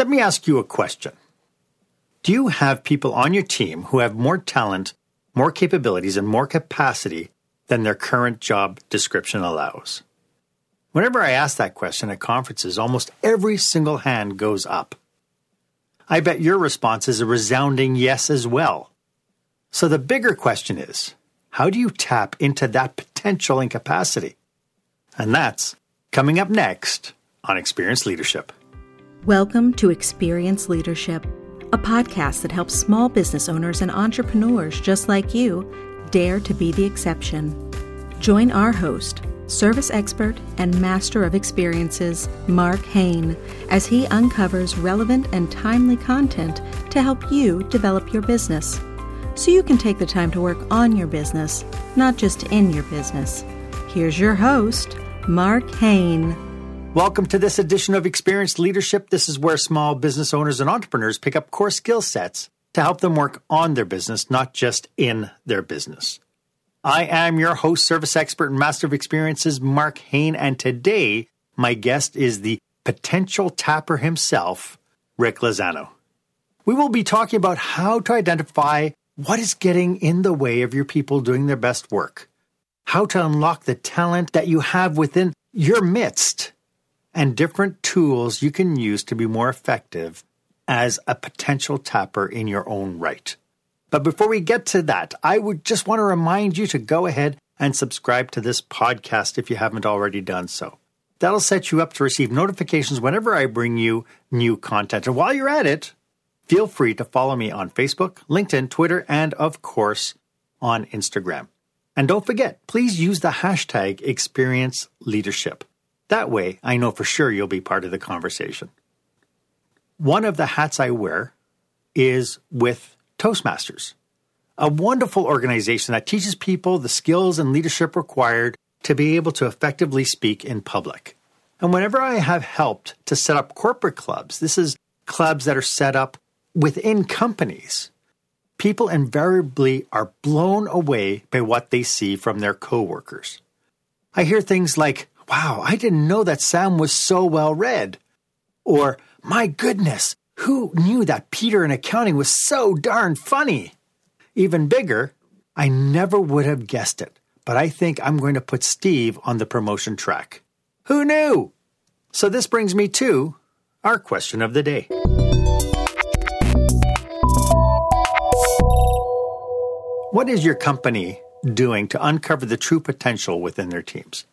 Let me ask you a question. Do you have people on your team who have more talent, more capabilities, and more capacity than their current job description allows? Whenever I ask that question at conferences, almost every single hand goes up. I bet your response is a resounding yes as well. So the bigger question is how do you tap into that potential and capacity? And that's coming up next on Experience Leadership. Welcome to Experience Leadership a podcast that helps small business owners and entrepreneurs just like you dare to be the exception. Join our host, service expert and master of experiences, Mark Hain, as he uncovers relevant and timely content to help you develop your business so you can take the time to work on your business, not just in your business. Here's your host, Mark Hain. Welcome to this edition of Experience Leadership. This is where small business owners and entrepreneurs pick up core skill sets to help them work on their business, not just in their business. I am your host, service expert, and master of experiences, Mark Hain, and today my guest is the potential tapper himself, Rick Lozano. We will be talking about how to identify what is getting in the way of your people doing their best work, how to unlock the talent that you have within your midst and different tools you can use to be more effective as a potential tapper in your own right. But before we get to that, I would just want to remind you to go ahead and subscribe to this podcast if you haven't already done so. That'll set you up to receive notifications whenever I bring you new content. And while you're at it, feel free to follow me on Facebook, LinkedIn, Twitter, and of course on Instagram. And don't forget, please use the hashtag experience leadership. That way, I know for sure you'll be part of the conversation. One of the hats I wear is with Toastmasters, a wonderful organization that teaches people the skills and leadership required to be able to effectively speak in public. And whenever I have helped to set up corporate clubs, this is clubs that are set up within companies, people invariably are blown away by what they see from their coworkers. I hear things like, Wow, I didn't know that Sam was so well read. Or, my goodness, who knew that Peter in accounting was so darn funny? Even bigger, I never would have guessed it, but I think I'm going to put Steve on the promotion track. Who knew? So this brings me to our question of the day. What is your company doing to uncover the true potential within their teams?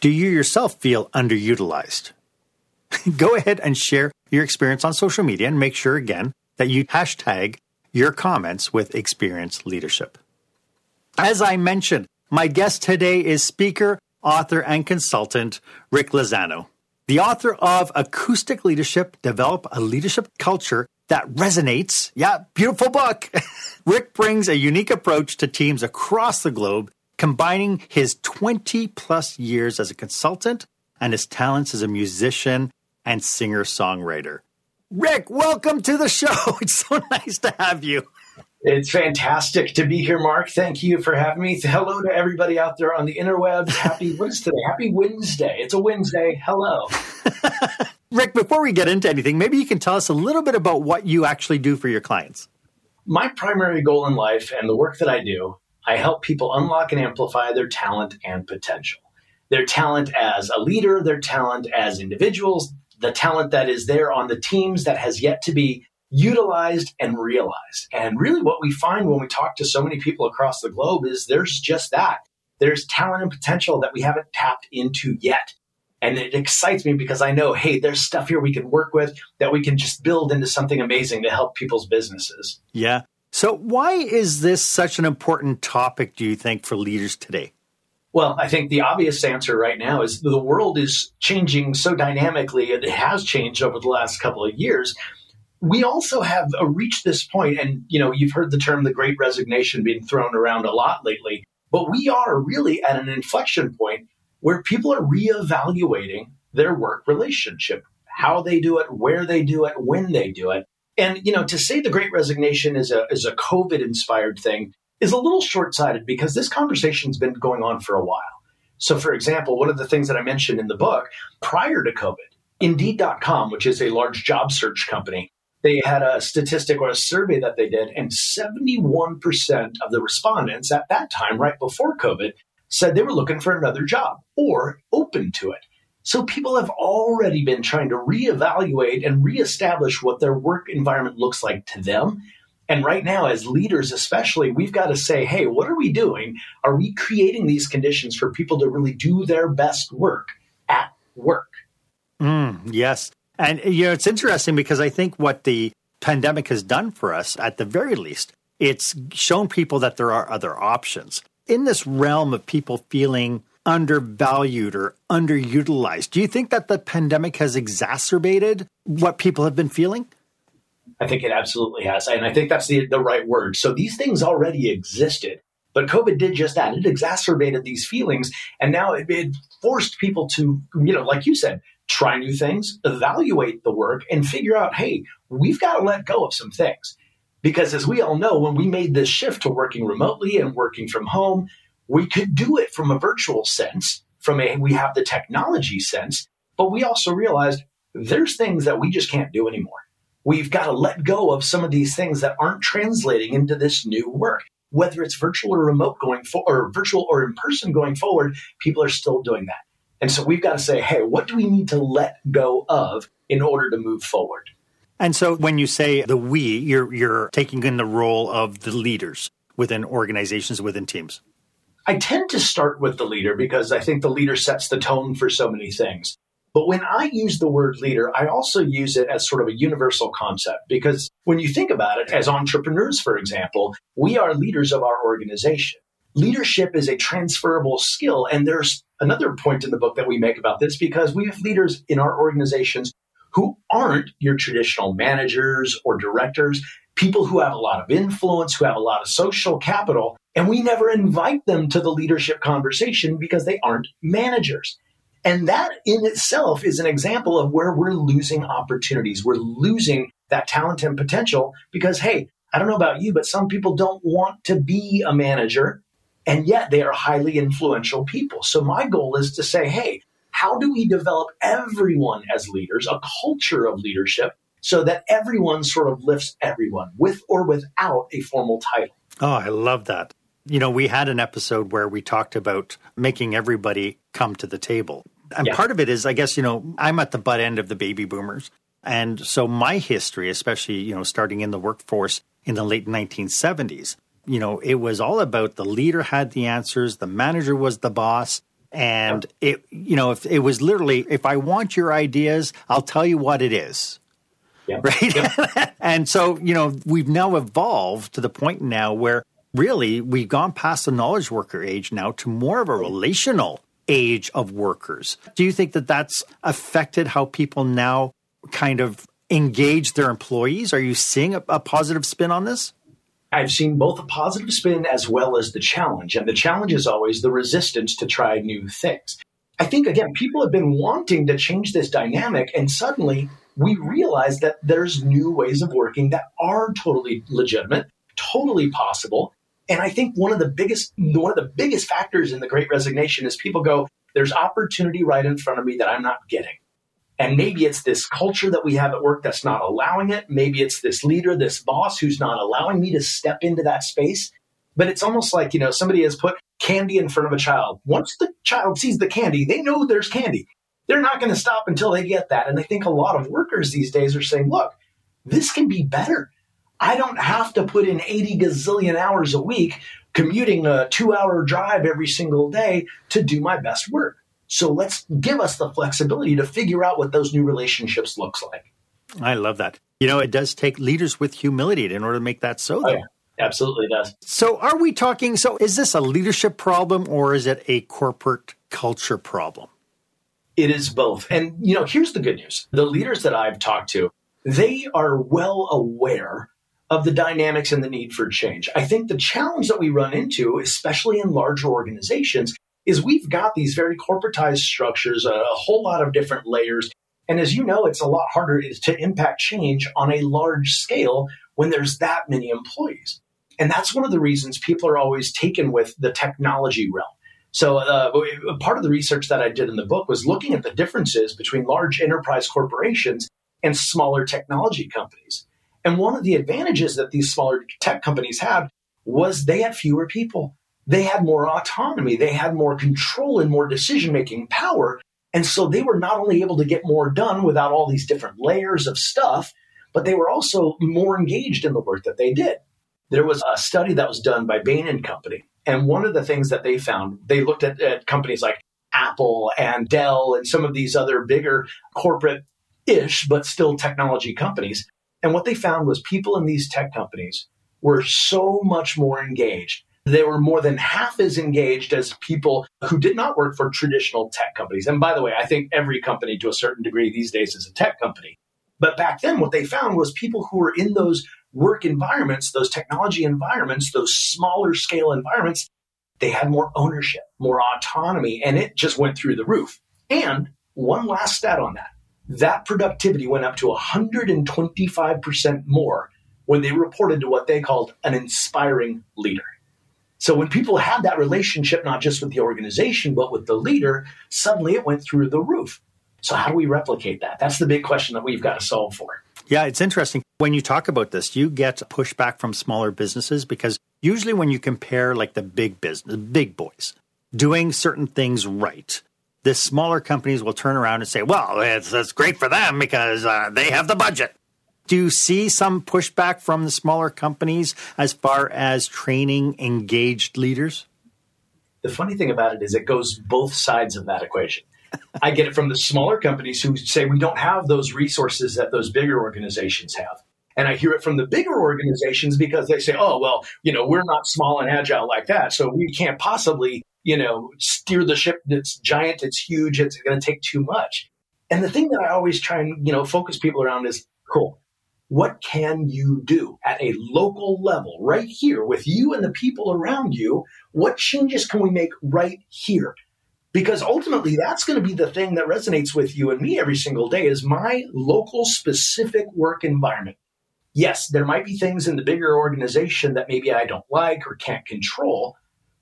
Do you yourself feel underutilized? Go ahead and share your experience on social media and make sure again that you hashtag your comments with experience leadership. As I mentioned, my guest today is speaker, author, and consultant Rick Lozano, the author of Acoustic Leadership Develop a Leadership Culture that Resonates. Yeah, beautiful book. Rick brings a unique approach to teams across the globe combining his 20 plus years as a consultant and his talents as a musician and singer songwriter. Rick, welcome to the show. It's so nice to have you. It's fantastic to be here, Mark. Thank you for having me. Hello to everybody out there on the interwebs. Happy Wednesday. Happy Wednesday. It's a Wednesday. Hello. Rick, before we get into anything, maybe you can tell us a little bit about what you actually do for your clients. My primary goal in life and the work that I do I help people unlock and amplify their talent and potential. Their talent as a leader, their talent as individuals, the talent that is there on the teams that has yet to be utilized and realized. And really, what we find when we talk to so many people across the globe is there's just that. There's talent and potential that we haven't tapped into yet. And it excites me because I know, hey, there's stuff here we can work with that we can just build into something amazing to help people's businesses. Yeah. So, why is this such an important topic, do you think, for leaders today? Well, I think the obvious answer right now is the world is changing so dynamically, it has changed over the last couple of years. We also have uh, reached this point, and you know, you've heard the term the great resignation being thrown around a lot lately, but we are really at an inflection point where people are reevaluating their work relationship, how they do it, where they do it, when they do it. And you know, to say the Great Resignation is a is a COVID inspired thing is a little short sighted because this conversation's been going on for a while. So, for example, one of the things that I mentioned in the book prior to COVID, Indeed.com, which is a large job search company, they had a statistic or a survey that they did, and 71% of the respondents at that time, right before COVID, said they were looking for another job or open to it. So people have already been trying to reevaluate and reestablish what their work environment looks like to them. And right now, as leaders, especially, we've got to say, hey, what are we doing? Are we creating these conditions for people to really do their best work at work? Mm, yes. And, you know, it's interesting because I think what the pandemic has done for us, at the very least, it's shown people that there are other options. In this realm of people feeling undervalued or underutilized. Do you think that the pandemic has exacerbated what people have been feeling? I think it absolutely has. And I think that's the, the right word. So these things already existed, but COVID did just that. It exacerbated these feelings. And now it, it forced people to, you know, like you said, try new things, evaluate the work, and figure out, hey, we've got to let go of some things. Because as we all know, when we made this shift to working remotely and working from home, we could do it from a virtual sense, from a we have the technology sense, but we also realized there's things that we just can't do anymore. We've got to let go of some of these things that aren't translating into this new work. Whether it's virtual or remote going forward, or virtual or in person going forward, people are still doing that. And so we've got to say, hey, what do we need to let go of in order to move forward? And so when you say the we, you're you're taking in the role of the leaders within organizations, within teams. I tend to start with the leader because I think the leader sets the tone for so many things. But when I use the word leader, I also use it as sort of a universal concept because when you think about it, as entrepreneurs, for example, we are leaders of our organization. Leadership is a transferable skill. And there's another point in the book that we make about this because we have leaders in our organizations who aren't your traditional managers or directors, people who have a lot of influence, who have a lot of social capital, and we never invite them to the leadership conversation because they aren't managers. And that in itself is an example of where we're losing opportunities. We're losing that talent and potential because, hey, I don't know about you, but some people don't want to be a manager, and yet they are highly influential people. So my goal is to say, hey, how do we develop everyone as leaders, a culture of leadership, so that everyone sort of lifts everyone with or without a formal title? Oh, I love that. You know, we had an episode where we talked about making everybody come to the table. And yeah. part of it is, I guess, you know, I'm at the butt end of the baby boomers. And so my history, especially, you know, starting in the workforce in the late 1970s, you know, it was all about the leader had the answers, the manager was the boss. And it, you know, if it was literally, if I want your ideas, I'll tell you what it is. Yeah. Right. Yeah. and so, you know, we've now evolved to the point now where really we've gone past the knowledge worker age now to more of a relational age of workers. Do you think that that's affected how people now kind of engage their employees? Are you seeing a, a positive spin on this? I've seen both a positive spin as well as the challenge. And the challenge is always the resistance to try new things. I think, again, people have been wanting to change this dynamic, and suddenly we realize that there's new ways of working that are totally legitimate, totally possible, and I think one of the biggest one of the biggest factors in the great resignation is people go, there's opportunity right in front of me that I'm not getting. And maybe it's this culture that we have at work that's not allowing it. Maybe it's this leader, this boss who's not allowing me to step into that space. But it's almost like, you know, somebody has put candy in front of a child. Once the child sees the candy, they know there's candy. They're not going to stop until they get that. And I think a lot of workers these days are saying, look, this can be better. I don't have to put in 80 gazillion hours a week commuting a two hour drive every single day to do my best work. So let's give us the flexibility to figure out what those new relationships looks like. I love that. You know, it does take leaders with humility in order to make that so. Oh, yeah. Absolutely does. So, are we talking? So, is this a leadership problem or is it a corporate culture problem? It is both. And, you know, here's the good news the leaders that I've talked to, they are well aware of the dynamics and the need for change. I think the challenge that we run into, especially in larger organizations, is we've got these very corporatized structures, a, whole lot of different layers. And as you know, it's a lot harder to impact change on a large scale when there's that many employees. And that's one of the reasons people are always taken with the technology realm. So, uh, part of the research that I did in the book was looking at the differences between large enterprise corporations and smaller technology companies. And one of the advantages that these smaller tech companies had was they had fewer people. They had more autonomy, they had more control and more decision making power. And so they were not only able to get more done without all these different layers of stuff, but they were also more engaged in the work that they did. There was a study that was done by Bain and Company and one of the things that they found, they looked at, at companies like Apple and Dell and some of these other bigger corporate ish, but still technology companies. And what they found was people in these tech companies were so much more engaged. They were more than half as engaged as people who did not work for traditional tech companies. And by the way, I think every company to a certain degree these days is a tech company. But back then, what they found was people who were in those work environments, those technology environments, those smaller scale environments, they had more ownership, more autonomy, and it just went through the roof. And one last stat on that that productivity went up to 125% more when they reported to what they called an inspiring leader. So when people had that relationship, not just with the organization, but with the leader, suddenly it went through the roof. So how do we replicate that? That's the big question that we've got to solve for. Yeah, it's interesting. When you talk about this, you get pushback from smaller businesses because usually when you compare like the big business, big boys doing certain things right, the smaller companies will turn around and say, well, it's, it's great for them because uh, they have the budget. Do you see some pushback from the smaller companies as far as training engaged leaders? The funny thing about it is it goes both sides of that equation. I get it from the smaller companies who say we don't have those resources that those bigger organizations have. And I hear it from the bigger organizations because they say, oh, well, you know, we're not small and agile like that. So we can't possibly, you know, steer the ship that's giant, it's huge, it's going to take too much. And the thing that I always try and, you know, focus people around is cool. What can you do at a local level right here with you and the people around you? What changes can we make right here? Because ultimately that's going to be the thing that resonates with you and me every single day is my local specific work environment yes there might be things in the bigger organization that maybe i don't like or can't control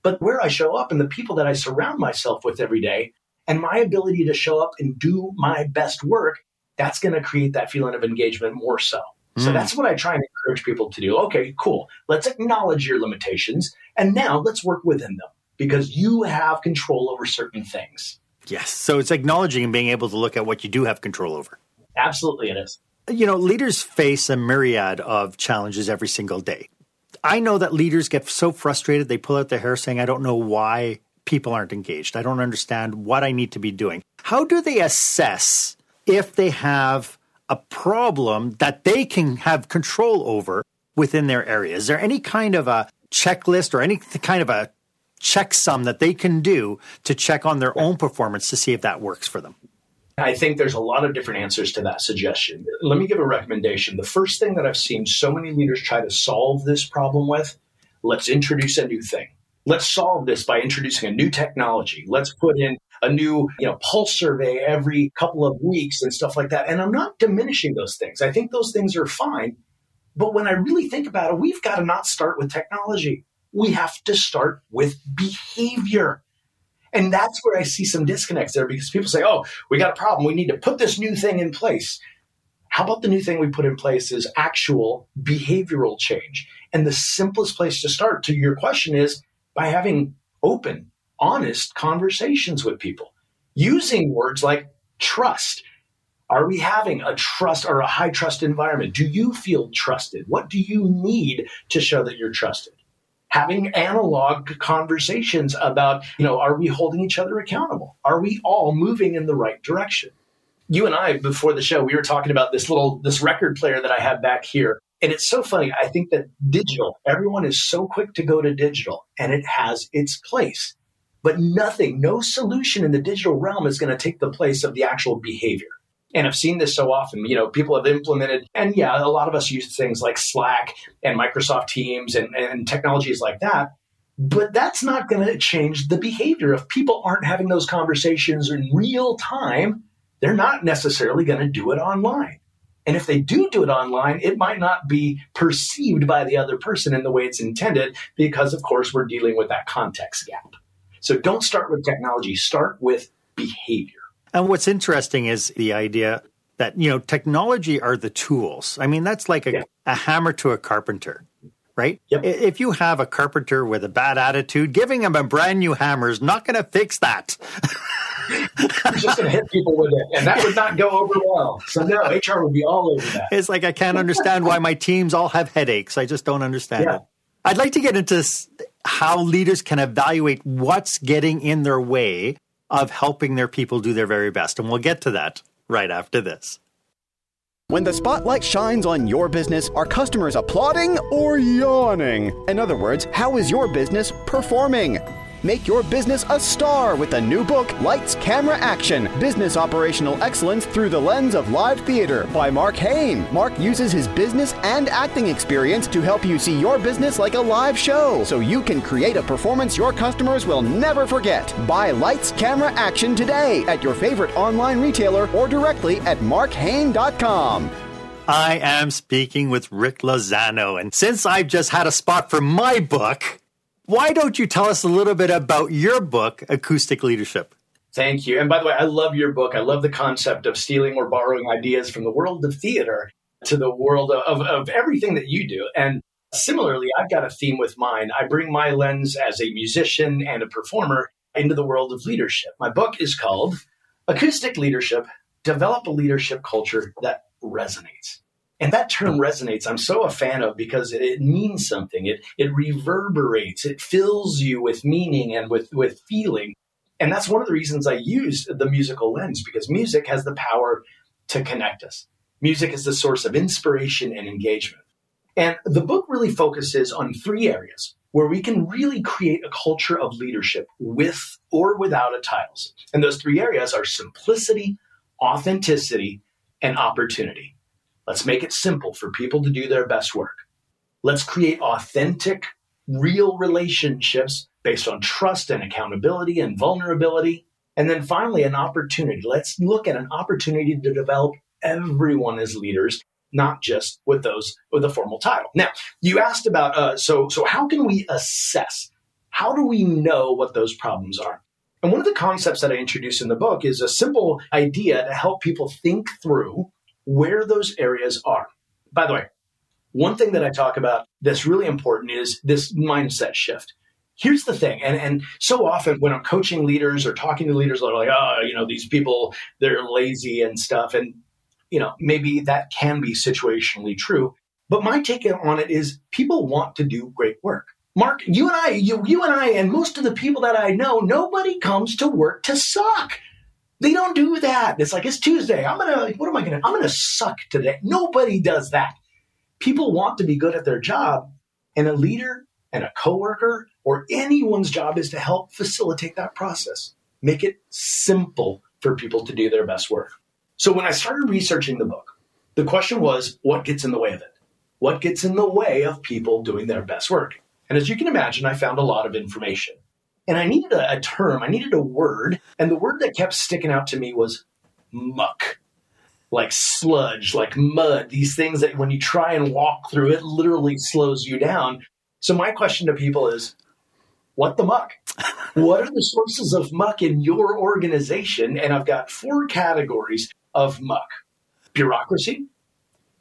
but where i show up and the people that i surround myself with every day and my ability to show up and do my best work that's going to create that feeling of engagement more so so mm. that's what I try and encourage people to do. Okay, cool. Let's acknowledge your limitations and now let's work within them because you have control over certain things. Yes. So it's acknowledging and being able to look at what you do have control over. Absolutely, it is. You know, leaders face a myriad of challenges every single day. I know that leaders get so frustrated, they pull out their hair saying, I don't know why people aren't engaged. I don't understand what I need to be doing. How do they assess if they have a problem that they can have control over within their area? Is there any kind of a checklist or any kind of a checksum that they can do to check on their own performance to see if that works for them? I think there's a lot of different answers to that suggestion. Let me give a recommendation. The first thing that I've seen so many leaders try to solve this problem with let's introduce a new thing. Let's solve this by introducing a new technology. Let's put in a new, you know, pulse survey every couple of weeks and stuff like that. And I'm not diminishing those things. I think those things are fine. But when I really think about it, we've got to not start with technology we have to start with behavior. And that's where I see some disconnects there because people say, oh, we got a problem. We need to put this new thing in place. How about the new thing we put in place is actual behavioral change? And the simplest place to start to your question is by having open, honest conversations with people using words like trust. Are we having a trust or a high trust environment? Do you feel trusted? What do you need to show that you're trusted? Having analog conversations about, you know, are we holding each other accountable? Are we all moving in the right direction? You and I, before the show, we were talking about this little, this record player that I have back here. And it's so funny. I think that digital, everyone is so quick to go to digital and it has its place. But nothing, no solution in the digital realm is going to take the place of the actual behavior. And I've seen this so often. You know, people have implemented, and yeah, a lot of us use things like Slack and Microsoft Teams and, and technologies like that. But that's not going to change the behavior. If people aren't having those conversations in real time, they're not necessarily going to do it online. And if they do do it online, it might not be perceived by the other person in the way it's intended because, of course, we're dealing with that context gap. So don't start with technology, start with behavior. And what's interesting is the idea that, you know, technology are the tools. I mean, that's like a, yeah. a hammer to a carpenter, right? Yep. If you have a carpenter with a bad attitude, giving him a brand new hammer is not going to fix that. He's just going to hit people with it, and that would not go over well. So no, HR would be all over that. It's like I can't understand why my teams all have headaches. I just don't understand yeah. it. I'd like to get into how leaders can evaluate what's getting in their way of helping their people do their very best, and we'll get to that right after this. When the spotlight shines on your business, are customers applauding or yawning? In other words, how is your business performing? Make your business a star with the new book, Lights, Camera, Action Business Operational Excellence Through the Lens of Live Theater by Mark Hain. Mark uses his business and acting experience to help you see your business like a live show so you can create a performance your customers will never forget. Buy Lights, Camera, Action today at your favorite online retailer or directly at markhain.com. I am speaking with Rick Lozano, and since I've just had a spot for my book, why don't you tell us a little bit about your book, Acoustic Leadership? Thank you. And by the way, I love your book. I love the concept of stealing or borrowing ideas from the world of theater to the world of, of everything that you do. And similarly, I've got a theme with mine. I bring my lens as a musician and a performer into the world of leadership. My book is called Acoustic Leadership Develop a Leadership Culture That Resonates. And that term resonates, I'm so a fan of because it, it, means something. It, it reverberates, it fills you with meaning and with, with feeling. And that's one of the reasons I use the musical lens because music has the power to connect us. Music is the source of inspiration and engagement. And the book really focuses on three areas where we can really create a culture of leadership with or without a titles. And those three areas are simplicity, authenticity, and opportunity. Let's make it simple for people to do their best work. Let's create authentic, real relationships based on trust and accountability and vulnerability. And then finally, an opportunity. Let's look at an opportunity to develop everyone as leaders, not just with those with a formal title. Now, you asked about uh, so so how can we assess? How do we know what those problems are? And one of the concepts that I introduce in the book is a simple idea to help people think through where those areas are. By the way, one thing that I talk about that's really important is this mindset shift. Here's the thing, and, and so often when I'm coaching leaders or talking to leaders, they're like, oh, you know, these people, they're lazy and stuff. And, you know, maybe that can be situationally true. But my take on it is people want to do great work. Mark, you and I, you, you and I, and most of the people that I know, nobody comes to work to suck. They don't do that. It's like it's Tuesday. I'm gonna what am I gonna I'm gonna suck today. Nobody does that. People want to be good at their job, and a leader and a coworker or anyone's job is to help facilitate that process. Make it simple for people to do their best work. So when I started researching the book, the question was what gets in the way of it? What gets in the way of people doing their best work? And as you can imagine, I found a lot of information. And I needed a, a term, I needed a word. And the word that kept sticking out to me was muck like sludge, like mud, these things that when you try and walk through it literally slows you down. So my question to people is what the muck? what are the sources of muck in your organization? And I've got four categories of muck. Bureaucracy,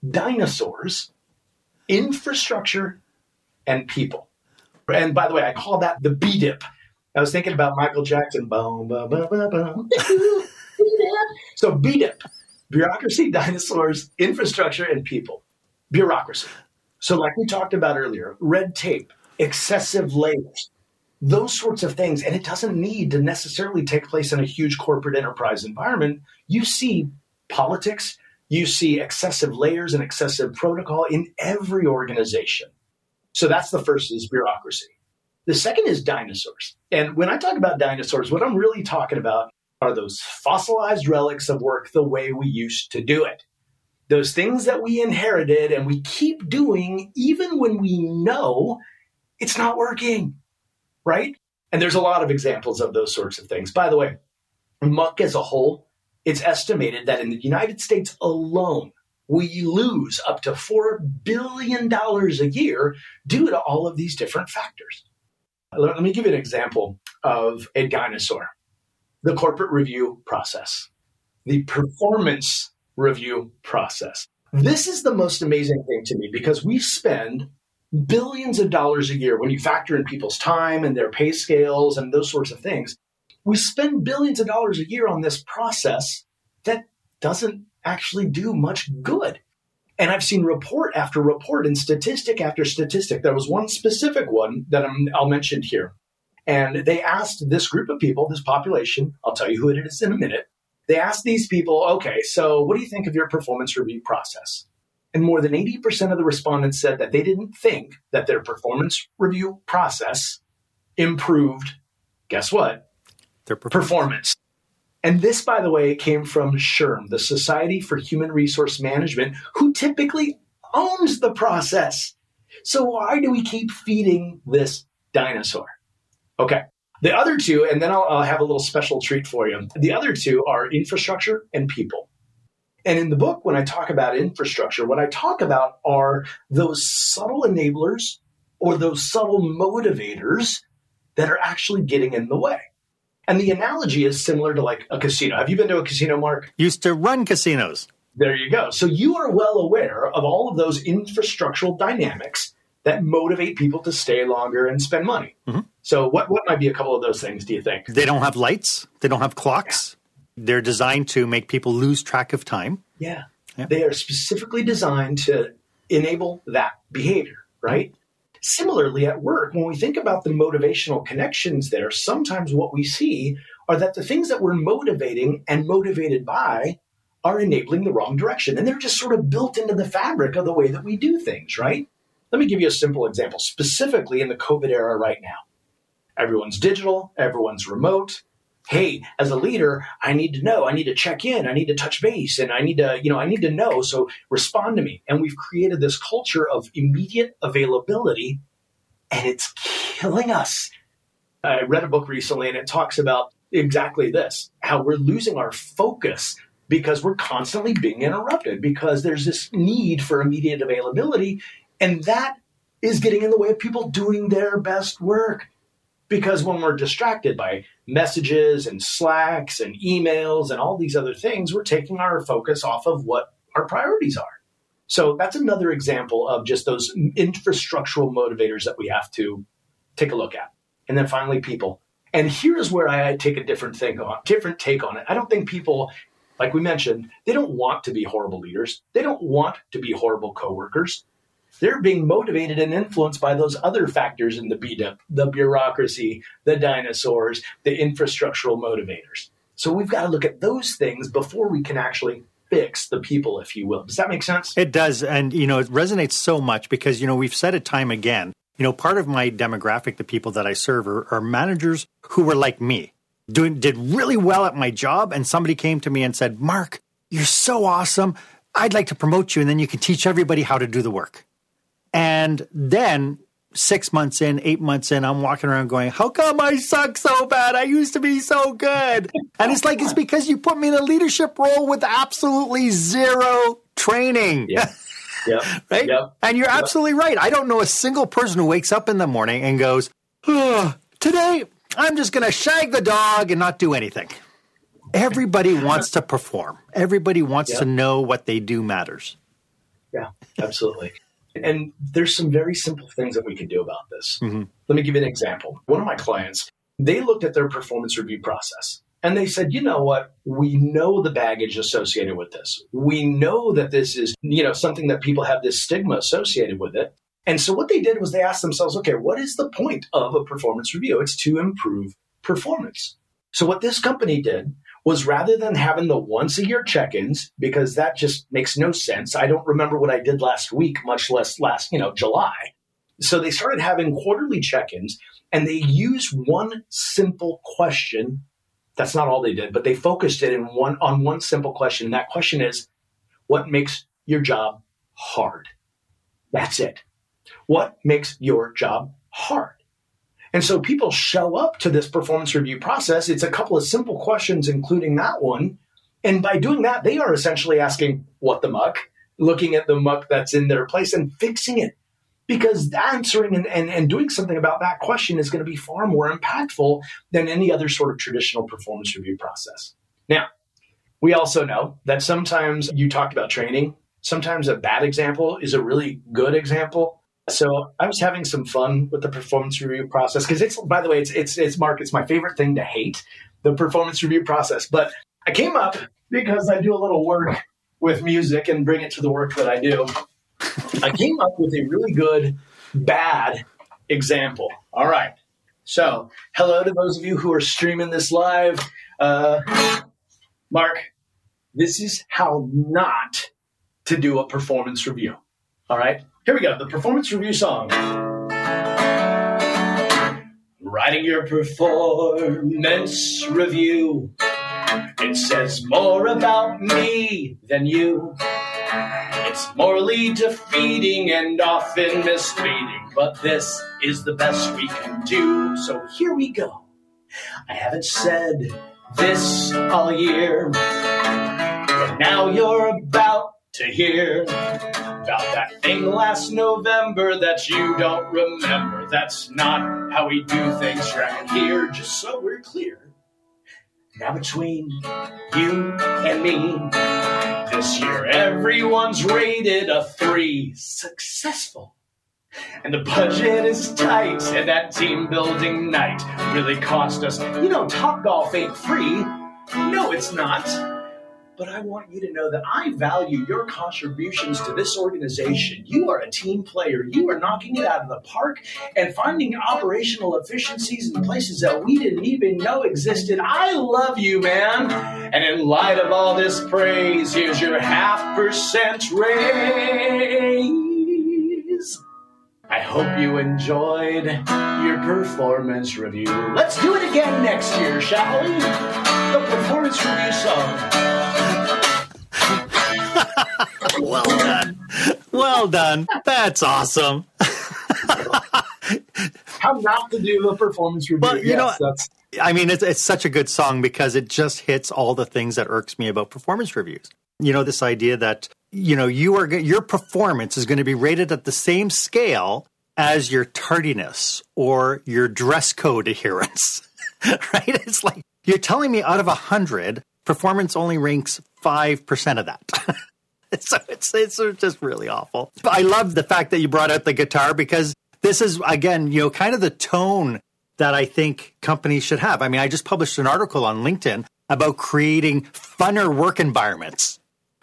dinosaurs, infrastructure, and people. And by the way, I call that the B dip I was thinking about Michael Jackson. Boom, boom, boom, boom, boom. so BDIP, bureaucracy, dinosaurs, infrastructure, and people. Bureaucracy. So, like we talked about earlier, red tape, excessive layers, those sorts of things. And it doesn't need to necessarily take place in a huge corporate enterprise environment. You see politics, you see excessive layers and excessive protocol in every organization. So that's the first is bureaucracy. The second is dinosaurs. And when I talk about dinosaurs, what I'm really talking about are those fossilized relics of work the way we used to do it. Those things that we inherited and we keep doing even when we know it's not working, right? And there's a lot of examples of those sorts of things. By the way, muck as a whole, it's estimated that in the United States alone, we lose up to $4 billion a year due to all of these different factors. Let, me give you an example. of a dinosaur the corporate review process, the performance review process. This is the most amazing thing to me because we spend billions of dollars a year when you factor in people's time and their pay scales and those sorts of things. We spend billions of dollars a year on this process that doesn't actually do much good. And I've seen report after report and statistic after statistic. There was one specific one that i will mention here. And they asked this group of people, this population, I'll tell you who it is in a minute. They asked these people, okay, so what do you think of your performance review process? And more than 80% of the respondents said that they didn't think that their performance review process improved, guess what? Their performance. performance. And this, by the way, came from SHRM, the Society for Human Resource Management, who typically owns the process. So why do we keep feeding this dinosaur? Okay. The other two, and then I'll, I'll have a little special treat for you. The other two are infrastructure and people. And in the book, when I talk about infrastructure, what I talk about are those subtle enablers or those subtle motivators that are actually getting in the way. And the analogy is similar to like a casino. Have you been to a casino, Mark? Used to run casinos. There you go. So you are well aware of all of those infrastructural dynamics that motivate people to stay longer and spend money. Mm-hmm. So what, what might be a couple of those things, do you think? They don't have lights. They don't have clocks. Yeah. They're designed to make people lose track of time. Yeah. yeah. They are specifically designed to enable that behavior, right? Mm-hmm. Similarly, at work, when we think about the motivational connections there, sometimes what we see are that the things that we're motivating and motivated by are enabling the wrong direction. And they're just sort of built into the fabric of the way that we do things, right? Let me give you a simple example, specifically in the COVID era right now. Everyone's digital, everyone's remote, hey, as a leader, I need to know, I need to check in, I need to touch base, and I need to, you know, I need to know. So respond to me. And we've created this culture of immediate availability, and it's killing us. I read a book recently and it talks about exactly this how we're losing our focus because we're constantly being interrupted because there's this need for immediate availability. And that is getting in the way of people doing their best work. Because when we're distracted by messages and slacks and emails and all these other things, we're taking our focus off of what our priorities are. So that's another example of just those infrastructural motivators that we have to take a look at. And then finally, people. And here's where I take a different thing on, different take on it. I don't think people, like we mentioned, they don't want to be horrible leaders. They don't want to be horrible coworkers they're being motivated and influenced by those other factors in the BDIP, the bureaucracy, the dinosaurs, the infrastructural motivators. So we've got to look at those things before we can actually fix the people, if you will. Does that make sense? It does. And, you know, it resonates so much because, you know, we've said it time again. You know, part of my demographic, the people that I serve, are, are managers who were like me, doing did really well at my job, and somebody came to me and said, "Mark, you're so awesome. I'd like to promote you, and then you can teach everybody how to do the work." And then six months in, eight months in, I'm walking around going, How come I suck so bad? I used to be so good. And it's like, it's because you put me in a leadership role with absolutely zero training. Yeah. Yep. right? Yep. And you're yep. absolutely right. I don't know a single person who wakes up in the morning and goes, oh, Today, I'm just going to shag the dog and not do anything. Everybody wants to perform. Everybody wants to know what they do matters. Yeah, absolutely. And there's some very simple things that we can do about this. Mm-hmm. Let me give you an example. One of my clients, they looked at their performance review process and they said, you know what? We know the baggage associated with this. We know that this is, you know, something that people have this stigma associated with it. And so what they did was they asked themselves, okay, what is the point of a performance review? It's to improve performance. So what this company did was rather than having the once a year check ins, because that just makes no sense. I don't remember what I did last week, much less last, you know, July. So they started having quarterly check ins and they used one simple question. That's not all they did, but they focused it in one on one simple question. And that question is what makes your job hard? That's it. What makes your job hard? And so people show up to this performance review process. It's a couple of simple questions, including that one. And by doing that, they are essentially asking, what the muck? Looking at the muck that's in their place and fixing it. because answering and, and, and doing something about that question is going to be far more impactful than any other sort of traditional performance review process. Now, we also know that sometimes you talked about training. Sometimes a bad example is a really good example. So I was having some fun with the performance review process because it's, by the way, it's, it's, it's Mark, it's my favorite thing to hate the performance review process. But I came up because I do a little work with music and bring it to the work that I do. I came up with a really good bad example. All right. So, hello to those of you who are streaming this live. Uh, Mark, this is how not to do a performance review. All right. Here we go. The performance review song. Writing your performance review. It says more about me than you. It's morally defeating and often misleading, but this is the best we can do. So here we go. I haven't said this all year, but now you're about to hear about that thing last November that you don't remember. That's not how we do things right here, just so we're clear. Now between you and me, this year everyone's rated a three. Successful. And the budget is tight, and that team building night really cost us. You know, Top Golf ain't free. No, it's not but I want you to know that I value your contributions to this organization. You are a team player. You are knocking it out of the park and finding operational efficiencies in places that we didn't even know existed. I love you, man. And in light of all this praise, here's your half percent raise. I hope you enjoyed your performance review. Let's do it again next year, shall we? The performance review song. Well done. Well done. That's awesome. How not to do a performance review. Well, you yes, know, that's... I mean, it's, it's such a good song because it just hits all the things that irks me about performance reviews. You know, this idea that, you know, you are, your performance is going to be rated at the same scale as your tardiness or your dress code adherence, right? It's like you're telling me out of a hundred, performance only ranks 5% of that. so it's it's just really awful. But I love the fact that you brought out the guitar because this is again, you know, kind of the tone that I think companies should have. I mean, I just published an article on LinkedIn about creating funner work environments.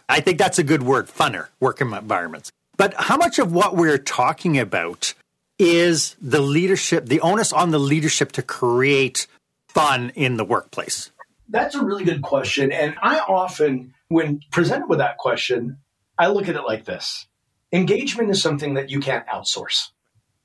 I think that's a good word, funner work environments. But how much of what we're talking about is the leadership, the onus on the leadership to create fun in the workplace? That's a really good question. And I often when presented with that question, I look at it like this engagement is something that you can't outsource.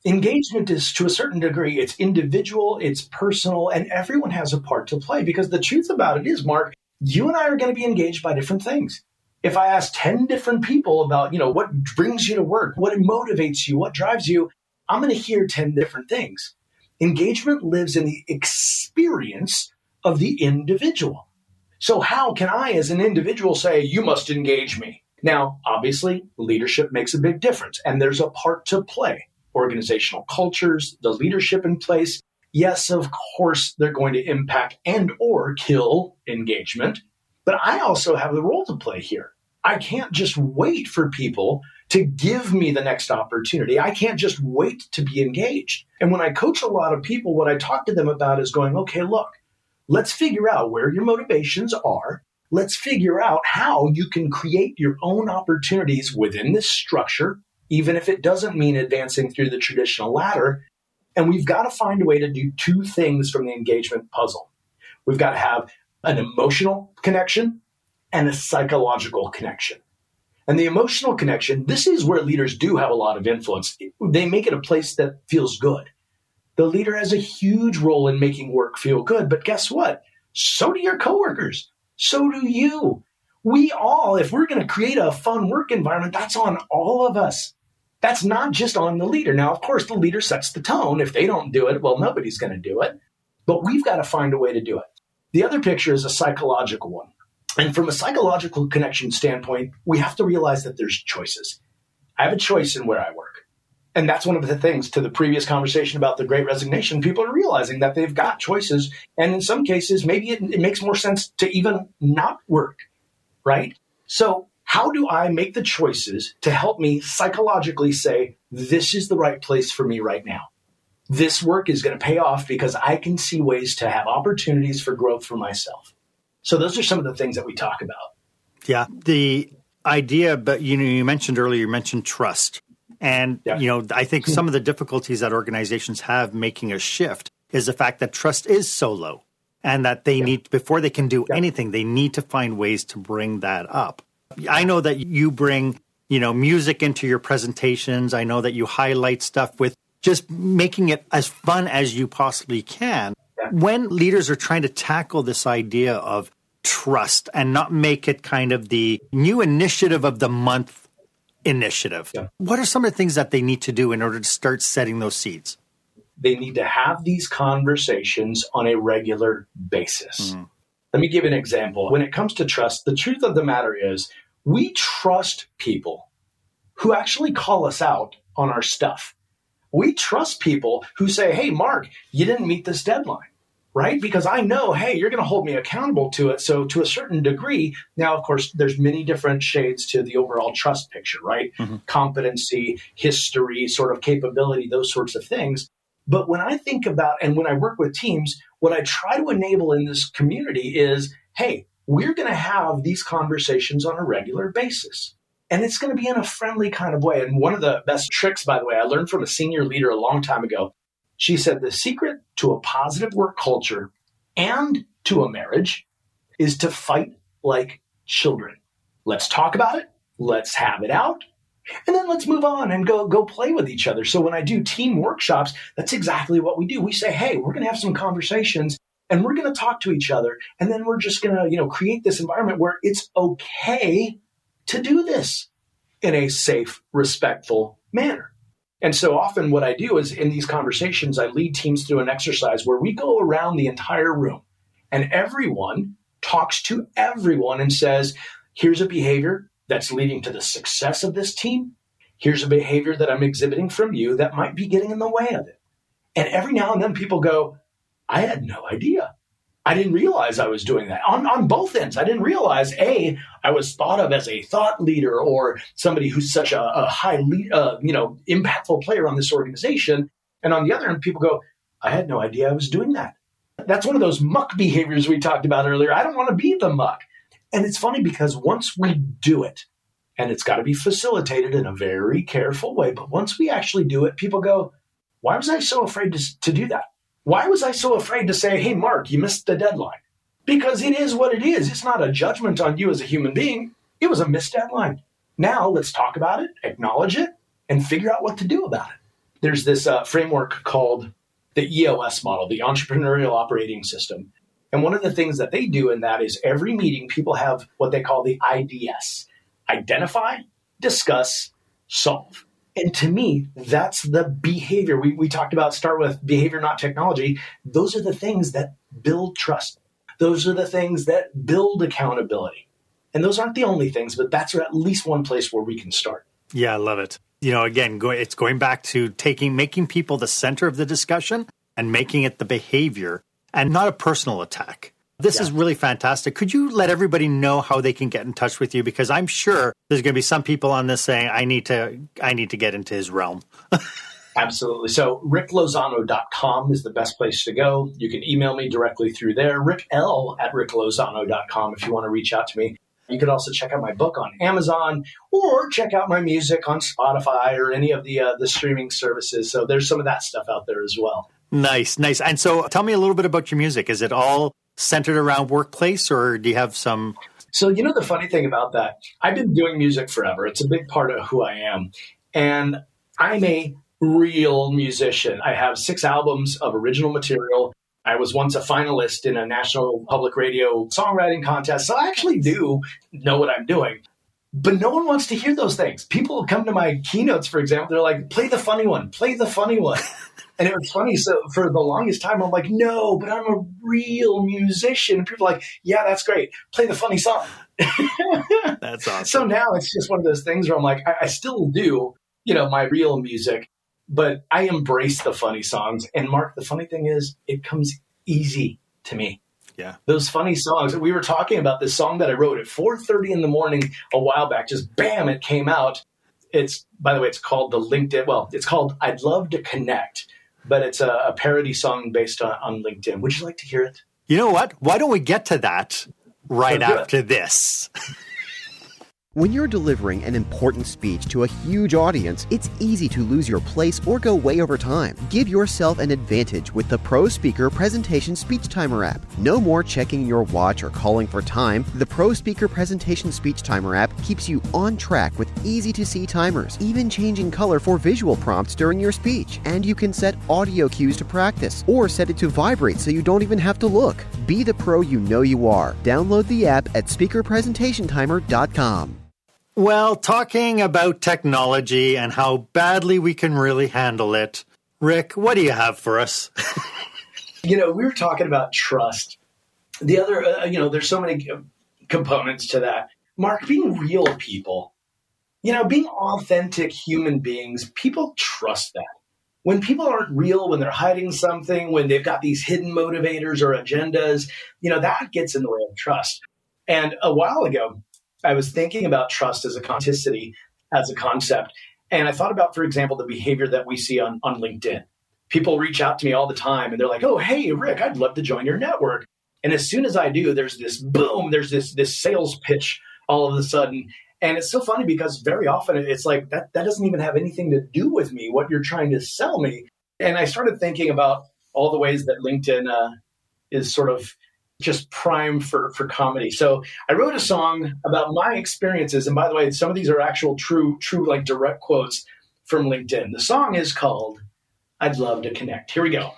Engagement is to a certain degree, it's individual, it's personal, and everyone has a part to play. Because the truth about it is, Mark, you and I are going to be engaged by different things. If I ask 10 different people about, you know, what brings you to work, what motivates you, what drives you, I'm going to hear 10 different things. Engagement lives in the experience of the individual. So, how can I, as an individual, say, you must engage me? Now, obviously, leadership makes a big difference, and there's a part to play. Organizational cultures, the leadership in place, yes, of course, they're going to impact and or kill engagement. But I also have the role to play here. I can't just wait for people to give me the next opportunity. I can't just wait to be engaged. And when I coach a lot of people, what I talk to them about is going, okay, look, Let's figure out where your motivations are. Let's figure out how you can create your own opportunities within this structure, even if it doesn't mean advancing through the traditional ladder. And we've got to find a way to do two things from the engagement puzzle. We've got to have an emotional connection and a psychological connection. And the emotional connection, this is where leaders do have a lot of influence. They make it a place that feels good. The leader has a huge role in making work feel good. But guess what? So do your coworkers. So do you. We all, if we're going to create a fun work environment, that's on all of us. That's not just on the leader. Now, of course, the leader sets the tone. If they don't do it, well, nobody's going to do it. But we've got to find a way to do it. The other picture is a psychological one. And from a psychological connection standpoint, we have to realize that there's choices. I have a choice in where I work. And that's one of the things to the previous conversation about the great resignation. People are realizing that they've got choices. And in some cases, maybe it, it makes more sense to even not work, right? So, how do I make the choices to help me psychologically say, this is the right place for me right now? This work is going to pay off because I can see ways to have opportunities for growth for myself. So, those are some of the things that we talk about. Yeah. The idea, but you know, you mentioned earlier, you mentioned trust. And, yeah. you know, I think some of the difficulties that organizations have making a shift is the fact that trust is so low and that they yeah. need, before they can do yeah. anything, they need to find ways to bring that up. I know that you bring, you know, music into your presentations. I know that you highlight stuff with just making it as fun as you possibly can. When leaders are trying to tackle this idea of trust and not make it kind of the new initiative of the month initiative. Yeah. What are some of the things that they need to do in order to start setting those seeds? They need to have these conversations on a regular basis. Mm-hmm. Let me give an example. When it comes to trust, the truth of the matter is we trust people who actually call us out on our stuff. We trust people who say, Hey, Mark, you didn't meet this deadline right? Because I know, hey, you're going to hold me accountable to it. So to a certain degree, now of course there's many different shades to the overall trust picture, right? Mm-hmm. Competency, history, sort of capability, those sorts of things. But when I think about and when I work with teams, what I try to enable in this community is, hey, we're going to have these conversations on a regular basis. And it's going to be in a friendly kind of way. And one of the best tricks, by the way, I learned from a senior leader a long time ago she said the secret to a positive work culture and to a marriage is to fight like children. Let's talk about it. Let's have it out. And then let's move on and go go play with each other. So when I do team workshops, that's exactly what we do. We say, "Hey, we're going to have some conversations and we're going to talk to each other and then we're just going to, you know, create this environment where it's okay to do this in a safe, respectful manner." And so often, what I do is in these conversations, I lead teams through an exercise where we go around the entire room and everyone talks to everyone and says, here's a behavior that's leading to the success of this team. Here's a behavior that I'm exhibiting from you that might be getting in the way of it. And every now and then people go, I had no idea. I didn't realize I was doing that on, on both ends. I didn't realize, A, I was thought of as a thought leader or somebody who's such a, a high, lead, uh, you know, impactful player on this organization. And on the other end, people go, I had no idea I was doing that. That's one of those muck behaviors we talked about earlier. I don't want to be the muck. And it's funny because once we do it, and it's got to be facilitated in a very careful way, but once we actually do it, people go, why was I so afraid to, to do that? Why was I so afraid to say, hey, Mark, you missed the deadline? Because it is what it is. It's not a judgment on you as a human being. It was a missed deadline. Now let's talk about it, acknowledge it, and figure out what to do about it. There's this uh, framework called the EOS model, the Entrepreneurial Operating System. And one of the things that they do in that is every meeting, people have what they call the IDS identify, discuss, solve. And to me, that's the behavior. We, we talked about start with behavior, not technology. Those are the things that build trust. Those are the things that build accountability. And those aren't the only things, but that's at least one place where we can start. Yeah, I love it. You know, again, go, it's going back to taking, making people the center of the discussion and making it the behavior and not a personal attack. This yeah. is really fantastic. Could you let everybody know how they can get in touch with you? Because I'm sure there's going to be some people on this saying, I need to, I need to get into his realm. Absolutely. So ricklozano.com is the best place to go. You can email me directly through there, rickl at ricklozano.com if you want to reach out to me. You could also check out my book on Amazon or check out my music on Spotify or any of the uh, the streaming services. So there's some of that stuff out there as well. Nice, nice. And so tell me a little bit about your music. Is it all centered around workplace, or do you have some? So, you know, the funny thing about that, I've been doing music forever. It's a big part of who I am. And I'm a real musician. I have six albums of original material. I was once a finalist in a national public radio songwriting contest. So I actually do know what I'm doing. But no one wants to hear those things. People come to my keynotes, for example, they're like, play the funny one, play the funny one. And it was funny. So for the longest time, I'm like, no, but I'm a real musician. People are like, yeah, that's great. Play the funny song. that's awesome. So now it's just one of those things where I'm like, I, I still do, you know, my real music. but I embrace the funny songs. And Mark, the funny thing is, it comes easy to me. Yeah. Those funny songs. We were talking about this song that I wrote at 4:30 in the morning a while back. Just bam, it came out. It's by the way, it's called the LinkedIn. Well, it's called "I'd Love to Connect," but it's a, a parody song based on, on LinkedIn. Would you like to hear it? You know what? Why don't we get to that right after this? When you're delivering an important speech to a huge audience, it's easy to lose your place or go way over time. Give yourself an advantage with the Pro Speaker Presentation Speech Timer app. No more checking your watch or calling for time. The Pro Speaker Presentation Speech Timer app keeps you on track with easy to see timers, even changing color for visual prompts during your speech. And you can set audio cues to practice or set it to vibrate so you don't even have to look. Be the pro you know you are. Download the app at speakerpresentationtimer.com. Well, talking about technology and how badly we can really handle it. Rick, what do you have for us? you know, we were talking about trust. The other, uh, you know, there's so many components to that. Mark, being real people, you know, being authentic human beings, people trust that. When people aren't real, when they're hiding something, when they've got these hidden motivators or agendas, you know, that gets in the way of trust. And a while ago, I was thinking about trust as a conticity, as a concept. And I thought about, for example, the behavior that we see on, on LinkedIn. People reach out to me all the time and they're like, oh, hey, Rick, I'd love to join your network. And as soon as I do, there's this boom, there's this this sales pitch all of a sudden. And it's so funny because very often it's like that that doesn't even have anything to do with me, what you're trying to sell me. And I started thinking about all the ways that LinkedIn uh, is sort of just prime for for comedy. So I wrote a song about my experiences, and by the way, some of these are actual true true like direct quotes from LinkedIn. The song is called "I'd Love to Connect." Here we go.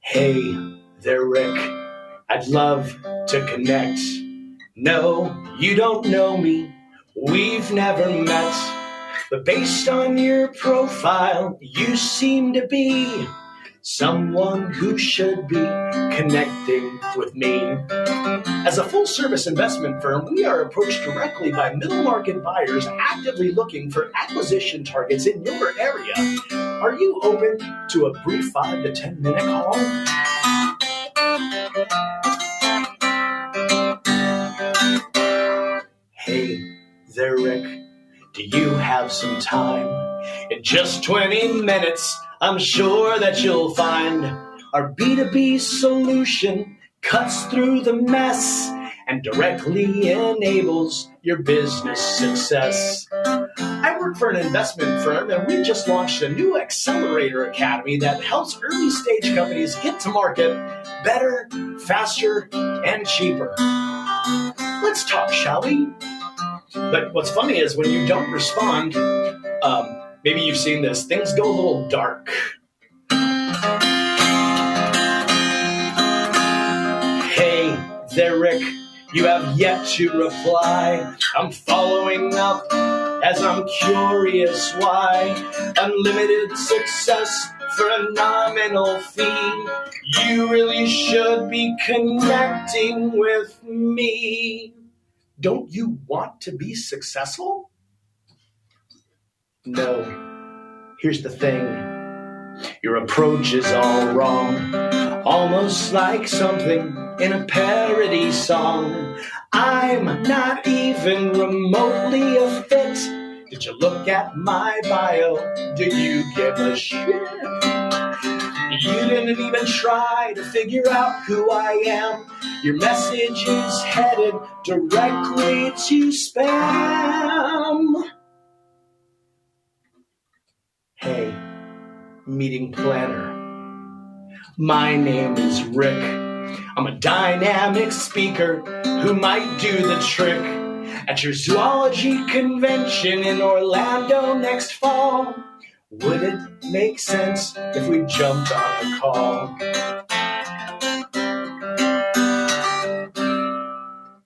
Hey there, Rick. I'd love to connect. No, you don't know me. We've never met. But based on your profile, you seem to be someone who should be connecting with me. As a full service investment firm, we are approached directly by middle market buyers actively looking for acquisition targets in your area. Are you open to a brief 5 to 10 minute call? Hey there, Rick. Do you have some time? In just 20 minutes, I'm sure that you'll find our B2B solution cuts through the mess and directly enables your business success. I work for an investment firm and we just launched a new accelerator academy that helps early stage companies get to market better, faster, and cheaper. Let's talk, shall we? But what's funny is when you don't respond, um, maybe you've seen this, things go a little dark. Hey there, Rick, you have yet to reply. I'm following up as I'm curious why. Unlimited success for a nominal fee. You really should be connecting with me. Don't you want to be successful? No. Here's the thing your approach is all wrong, almost like something in a parody song. I'm not even remotely a fit. Did you look at my bio? Do you give a shit? You didn't even try to figure out who I am. Your message is headed directly to spam. Hey, meeting planner. My name is Rick. I'm a dynamic speaker who might do the trick at your zoology convention in Orlando next fall. Would it make sense if we jumped on a call?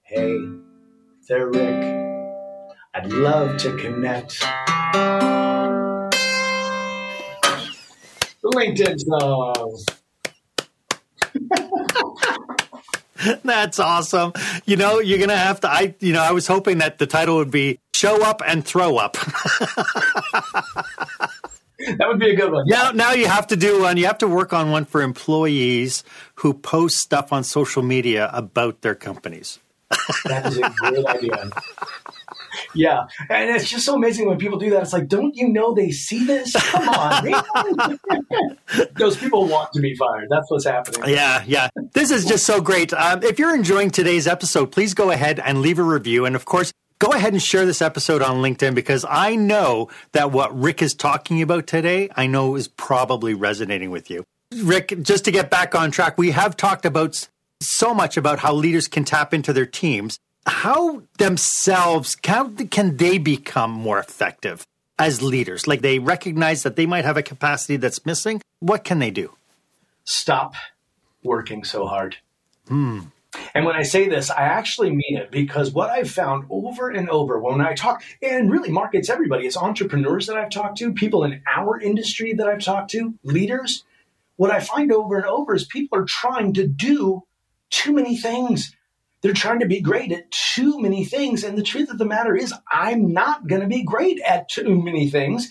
Hey, there, Rick. I'd love to connect. LinkedIn song. That's awesome. You know, you're going to have to, I, you know, I was hoping that the title would be Show Up and Throw Up. that would be a good one. Now, now you have to do one. You have to work on one for employees who post stuff on social media about their companies. that is a great idea. Yeah, and it's just so amazing when people do that. It's like, don't you know they see this? Come on, those people want to be fired. That's what's happening. Yeah, yeah. This is just so great. Um, if you're enjoying today's episode, please go ahead and leave a review, and of course, go ahead and share this episode on LinkedIn because I know that what Rick is talking about today, I know is probably resonating with you. Rick, just to get back on track, we have talked about so much about how leaders can tap into their teams. How themselves, how can they become more effective as leaders? Like they recognize that they might have a capacity that's missing. What can they do? Stop working so hard. Hmm. And when I say this, I actually mean it because what I've found over and over when I talk, and really, markets everybody, it's entrepreneurs that I've talked to, people in our industry that I've talked to, leaders. What I find over and over is people are trying to do too many things. They're trying to be great at too many things. And the truth of the matter is, I'm not going to be great at too many things.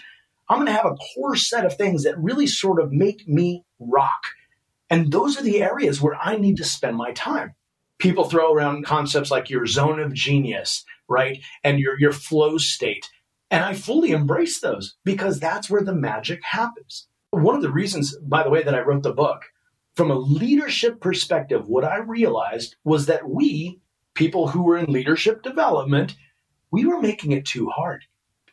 I'm going to have a core set of things that really sort of make me rock. And those are the areas where I need to spend my time people throw around concepts like your zone of genius, right? And your, your flow state. And I fully embrace those because that's where the magic happens. One of the reasons, by the way, that I wrote the book, from a leadership perspective, what I realized was that we, people who were in leadership development, we were making it too hard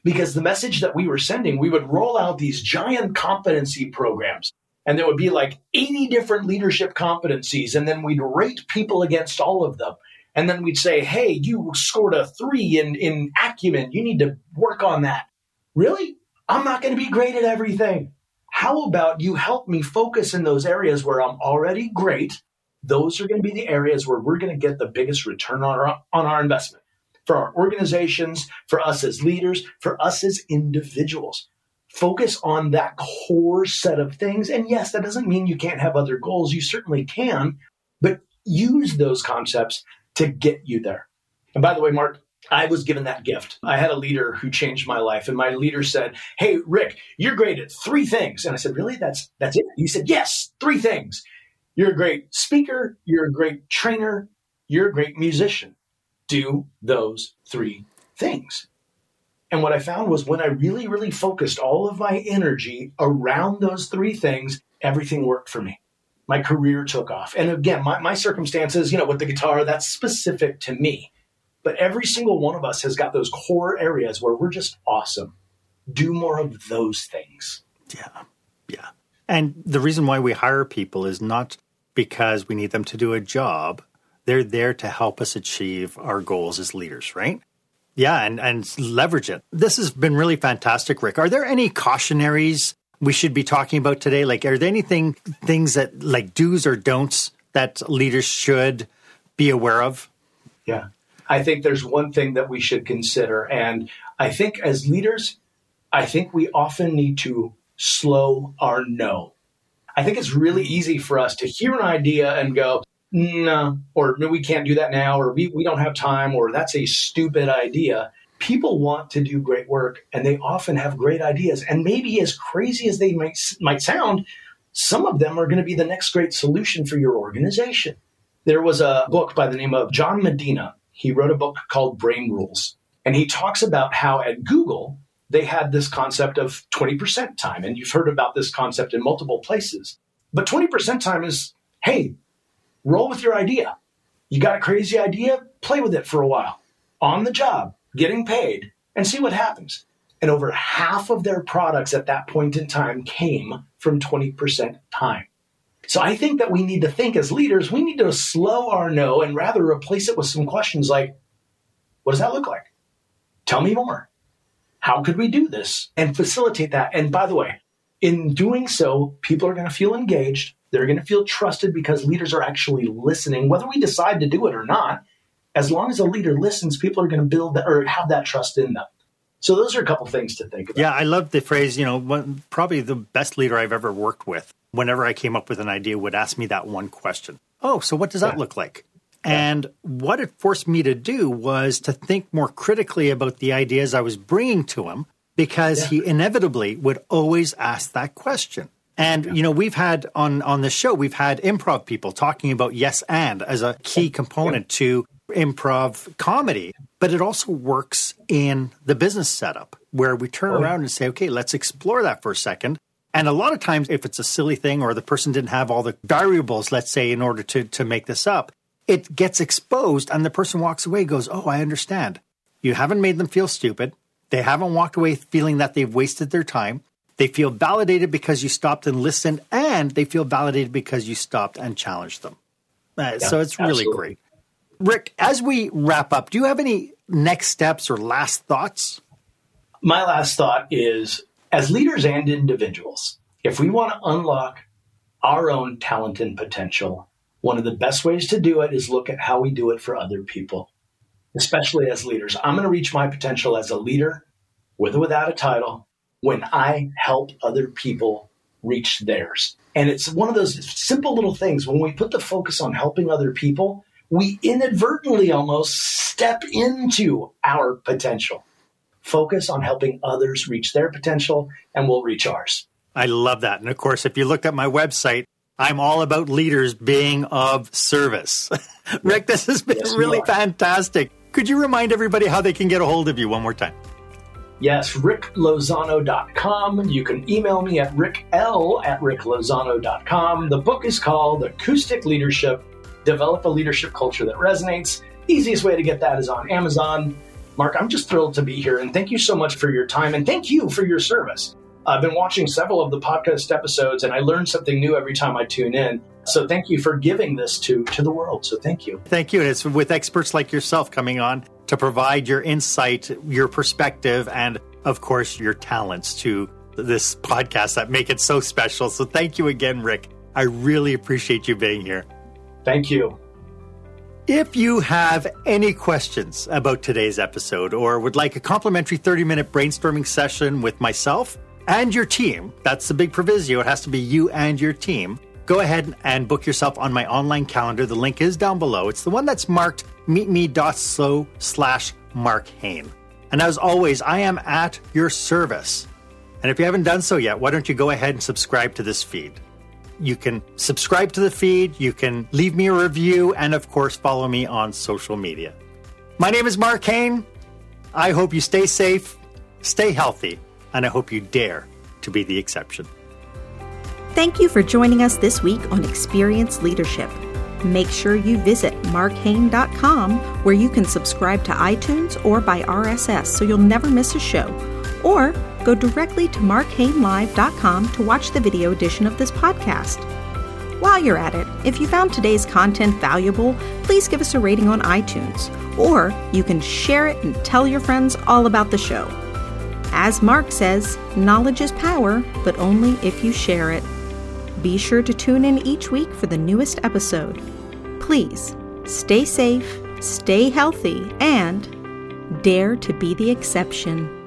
because the message that we were sending, we would roll out these giant competency programs and there would be like 80 different leadership competencies and then we'd rate people against all of them. And then we'd say hey you scored a three in, in acumen. You need to work on that. Really? I'm not going to be great at everything. How about you help me focus in those areas where i'm already great? Those are going to be the areas where we're going to get the biggest return on our, on our investment. For our organizations for us as leaders for us as individuals focus on that core set of things. And yes, that doesn't mean you can't have other goals. You certainly can, but use those concepts to get you there. And by the way, Mark, I was given that gift. I had a leader who changed my life, and my leader said, "Hey, Rick, you're great at three things." And I said, "Really? That's that's it?" He said, "Yes, three things. You're a great speaker. You're a great trainer. You're a great musician. Do those three things." And what I found was when I really, really focused all of my energy around those three things, everything worked for me. My career took off. And again, my, my circumstances, you know, with the guitar, that's specific to me. But every single one of us has got those core areas where we're just awesome. Do more of those things. Yeah. Yeah. And the reason why we hire people is not because we need them to do a job. They're there to help us achieve our goals as leaders, right? Yeah, and, and leverage it. This has been really fantastic, Rick. Are there any cautionaries we should be talking about today? Like, are there anything, things that like do's or don'ts that leaders should be aware of? Yeah. I think there's one thing that we should consider. And I think as leaders, I think we often need to slow our no. I think it's really easy for us to hear an idea and go, no, or no, we can't do that now, or we, we don't have time, or that's a stupid idea. People want to do great work and they often have great ideas. And maybe as crazy as they might, might sound, some of them are going to be the next great solution for your organization. There was a book by the name of John Medina. He wrote a book called Brain Rules. And he talks about how at Google, they had this concept of 20% time. And you've heard about this concept in multiple places. But 20% time is, hey, roll with your idea. You got a crazy idea? Play with it for a while. On the job, getting paid, and see what happens. And over half of their products at that point in time came from 20% time. So I think that we need to think as leaders, we need to slow our no and rather replace it with some questions like, what does that look like? Tell me more. How could we do this and facilitate that? And by the way, in doing so, people are going to feel engaged. They're going to feel trusted because leaders are actually listening, whether we decide to do it or not. As long as a leader listens, people are going to build that, or have that trust in them. So those are a couple things to think about. Yeah, I love the phrase. You know, one, probably the best leader I've ever worked with. Whenever I came up with an idea, would ask me that one question. Oh, so what does that yeah. look like? And what it forced me to do was to think more critically about the ideas I was bringing to him because yeah. he inevitably would always ask that question. And yeah. you know, we've had on on the show, we've had improv people talking about yes and as a key component yeah. to improv comedy, but it also works in the business setup where we turn oh. around and say, okay, let's explore that for a second. And a lot of times, if it's a silly thing or the person didn't have all the variables, let's say, in order to, to make this up, it gets exposed and the person walks away, goes, Oh, I understand. You haven't made them feel stupid. They haven't walked away feeling that they've wasted their time. They feel validated because you stopped and listened, and they feel validated because you stopped and challenged them. Uh, yeah, so it's really absolutely. great. Rick, as we wrap up, do you have any next steps or last thoughts? My last thought is as leaders and individuals, if we want to unlock our own talent and potential, one of the best ways to do it is look at how we do it for other people, especially as leaders. I'm going to reach my potential as a leader, with or without a title, when I help other people reach theirs. And it's one of those simple little things. When we put the focus on helping other people, we inadvertently almost step into our potential. Focus on helping others reach their potential, and we'll reach ours. I love that. And of course, if you look at my website, I'm all about leaders being of service. Rick, this has been yes, really fantastic. Could you remind everybody how they can get a hold of you one more time? Yes, ricklozano.com. You can email me at rickl at ricklozano.com. The book is called Acoustic Leadership Develop a Leadership Culture That Resonates. Easiest way to get that is on Amazon. Mark, I'm just thrilled to be here and thank you so much for your time and thank you for your service. I've been watching several of the podcast episodes and I learn something new every time I tune in. So thank you for giving this to to the world. So thank you. Thank you. And it's with experts like yourself coming on to provide your insight, your perspective, and of course your talents to this podcast that make it so special. So thank you again, Rick. I really appreciate you being here. Thank you. If you have any questions about today's episode or would like a complimentary 30 minute brainstorming session with myself, and your team, that's the big proviso, it has to be you and your team, go ahead and book yourself on my online calendar. The link is down below. It's the one that's marked meetme.so slash Mark Hain. And as always, I am at your service. And if you haven't done so yet, why don't you go ahead and subscribe to this feed? You can subscribe to the feed, you can leave me a review, and of course, follow me on social media. My name is Mark Hain. I hope you stay safe, stay healthy, and I hope you dare to be the exception. Thank you for joining us this week on Experience Leadership. Make sure you visit markhain.com where you can subscribe to iTunes or by RSS so you'll never miss a show. Or go directly to markhainlive.com to watch the video edition of this podcast. While you're at it, if you found today's content valuable, please give us a rating on iTunes. Or you can share it and tell your friends all about the show. As Mark says, knowledge is power, but only if you share it. Be sure to tune in each week for the newest episode. Please stay safe, stay healthy, and dare to be the exception.